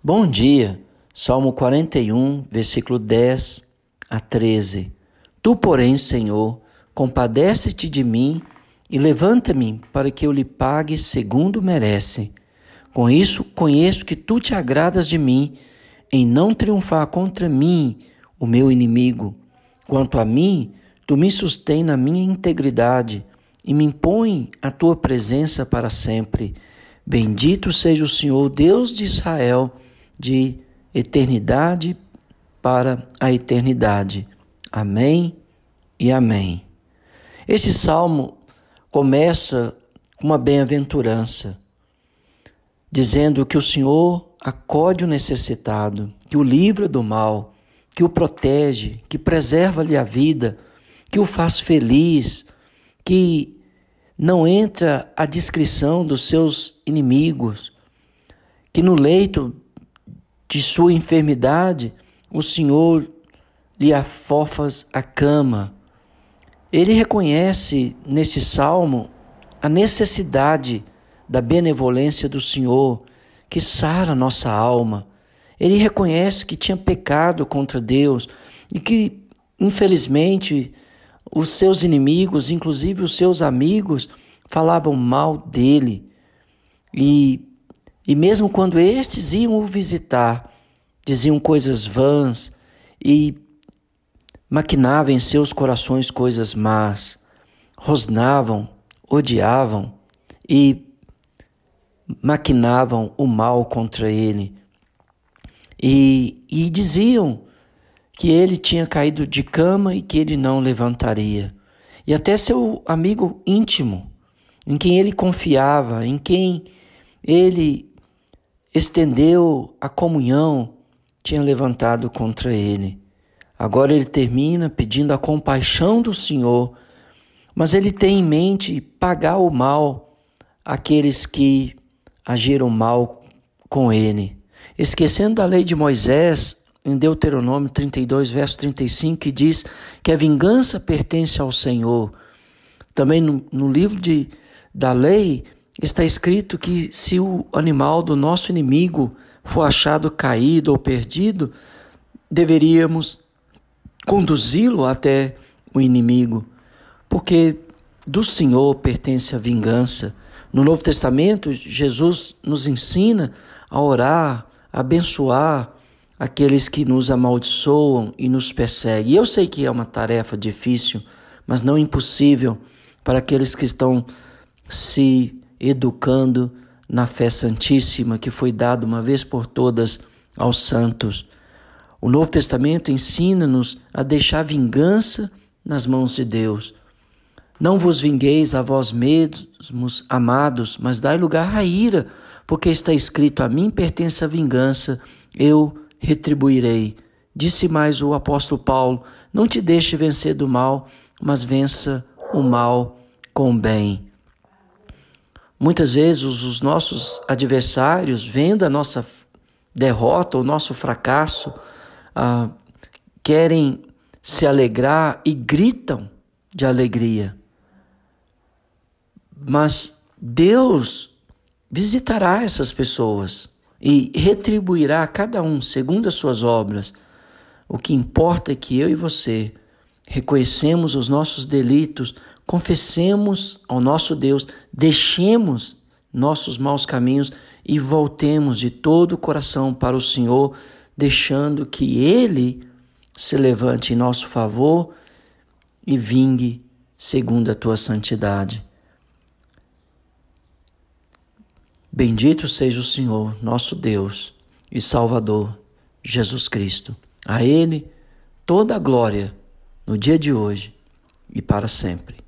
Bom dia, Salmo 41, versículo 10 a 13. Tu, porém, Senhor, compadece-te de mim e levanta-me para que eu lhe pague segundo merece. Com isso, conheço que tu te agradas de mim em não triunfar contra mim, o meu inimigo. Quanto a mim, tu me sustém na minha integridade e me impõe a tua presença para sempre. Bendito seja o Senhor, Deus de Israel de eternidade para a eternidade. Amém e amém. Esse salmo começa com uma bem-aventurança, dizendo que o Senhor acode o necessitado, que o livra do mal, que o protege, que preserva-lhe a vida, que o faz feliz, que não entra a descrição dos seus inimigos, que no leito de sua enfermidade, o Senhor lhe afofas a cama. Ele reconhece nesse salmo a necessidade da benevolência do Senhor que sara nossa alma. Ele reconhece que tinha pecado contra Deus e que, infelizmente, os seus inimigos, inclusive os seus amigos, falavam mal dele. E e mesmo quando estes iam o visitar, diziam coisas vãs e maquinavam em seus corações coisas más, rosnavam, odiavam e maquinavam o mal contra ele. E, e diziam que ele tinha caído de cama e que ele não levantaria. E até seu amigo íntimo, em quem ele confiava, em quem ele estendeu a comunhão, tinha levantado contra ele. Agora ele termina pedindo a compaixão do Senhor, mas ele tem em mente pagar o mal àqueles que agiram mal com ele. Esquecendo da lei de Moisés, em Deuteronômio 32, verso 35, que diz que a vingança pertence ao Senhor. Também no, no livro de, da lei, está escrito que se o animal do nosso inimigo for achado caído ou perdido, deveríamos conduzi-lo até o inimigo, porque do Senhor pertence a vingança. No Novo Testamento, Jesus nos ensina a orar, a abençoar aqueles que nos amaldiçoam e nos perseguem. Eu sei que é uma tarefa difícil, mas não impossível para aqueles que estão se educando na fé santíssima que foi dada uma vez por todas aos santos. O Novo Testamento ensina-nos a deixar vingança nas mãos de Deus. Não vos vingueis a vós mesmos, amados, mas dai lugar à ira, porque está escrito: A mim pertence a vingança, eu retribuirei. Disse mais o apóstolo Paulo: Não te deixe vencer do mal, mas vença o mal com o bem. Muitas vezes os nossos adversários, vendo a nossa derrota, o nosso fracasso, ah, querem se alegrar e gritam de alegria. Mas Deus visitará essas pessoas e retribuirá a cada um segundo as suas obras. O que importa é que eu e você reconhecemos os nossos delitos, confessemos ao nosso Deus, deixemos nossos maus caminhos e voltemos de todo o coração para o Senhor, deixando que Ele se levante em nosso favor e vingue segundo a tua santidade. Bendito seja o Senhor, nosso Deus e Salvador, Jesus Cristo. A Ele toda a glória no dia de hoje e para sempre.